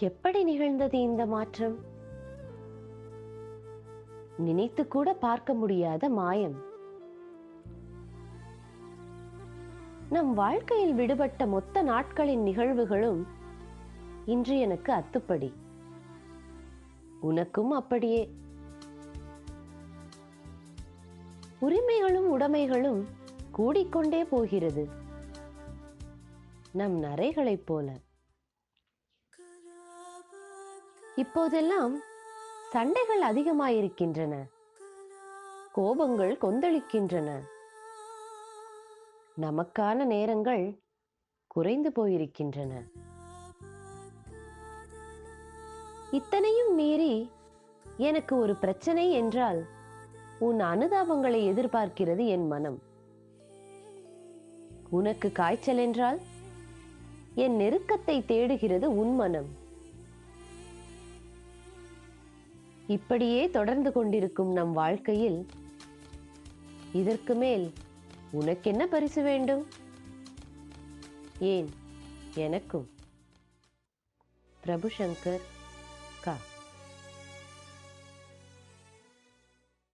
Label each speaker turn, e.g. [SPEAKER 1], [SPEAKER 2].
[SPEAKER 1] எப்படி நிகழ்ந்தது இந்த மாற்றம்? நினைத்து கூட பார்க்க முடியாத மாயம். நம் வாழ்க்கையில் விடுபட்ட மொத்த நாட்களின் நிகழ்வுகளும் இன்று எனக்கு அத்துப்படி. உனக்கும் அப்படியே. உரிமைகளும் உடைமைகளும் கூடிக்கொண்டே போகிறது. நம் நரைகளைப் போல. இப்போதெல்லாம் சண்டைகள் அதிகமாயிருக்கின்றன. கோபங்கள் கொந்தளிக்கின்றன. நமக்கான நேரங்கள் குறைந்து போயிருக்கின்றன. இத்தனையும் மீறி எனக்கு ஒரு பிரச்சனை என்றால் உன் அனுதாபங்களை எதிர்பார்க்கிறது என் மனம். உனக்கு காய்ச்சல் என்றால் என் நெருக்கத்தை தேடுகிறது உன் மனம். இப்படியே தொடர்ந்து கொண்டிருக்கும் நம் வாழ்க்கையில் இதற்கு மேல் உனக்கென்ன பரிசு வேண்டும்? ஏன் எனக்கும்? பிரபு சங்கர் கா.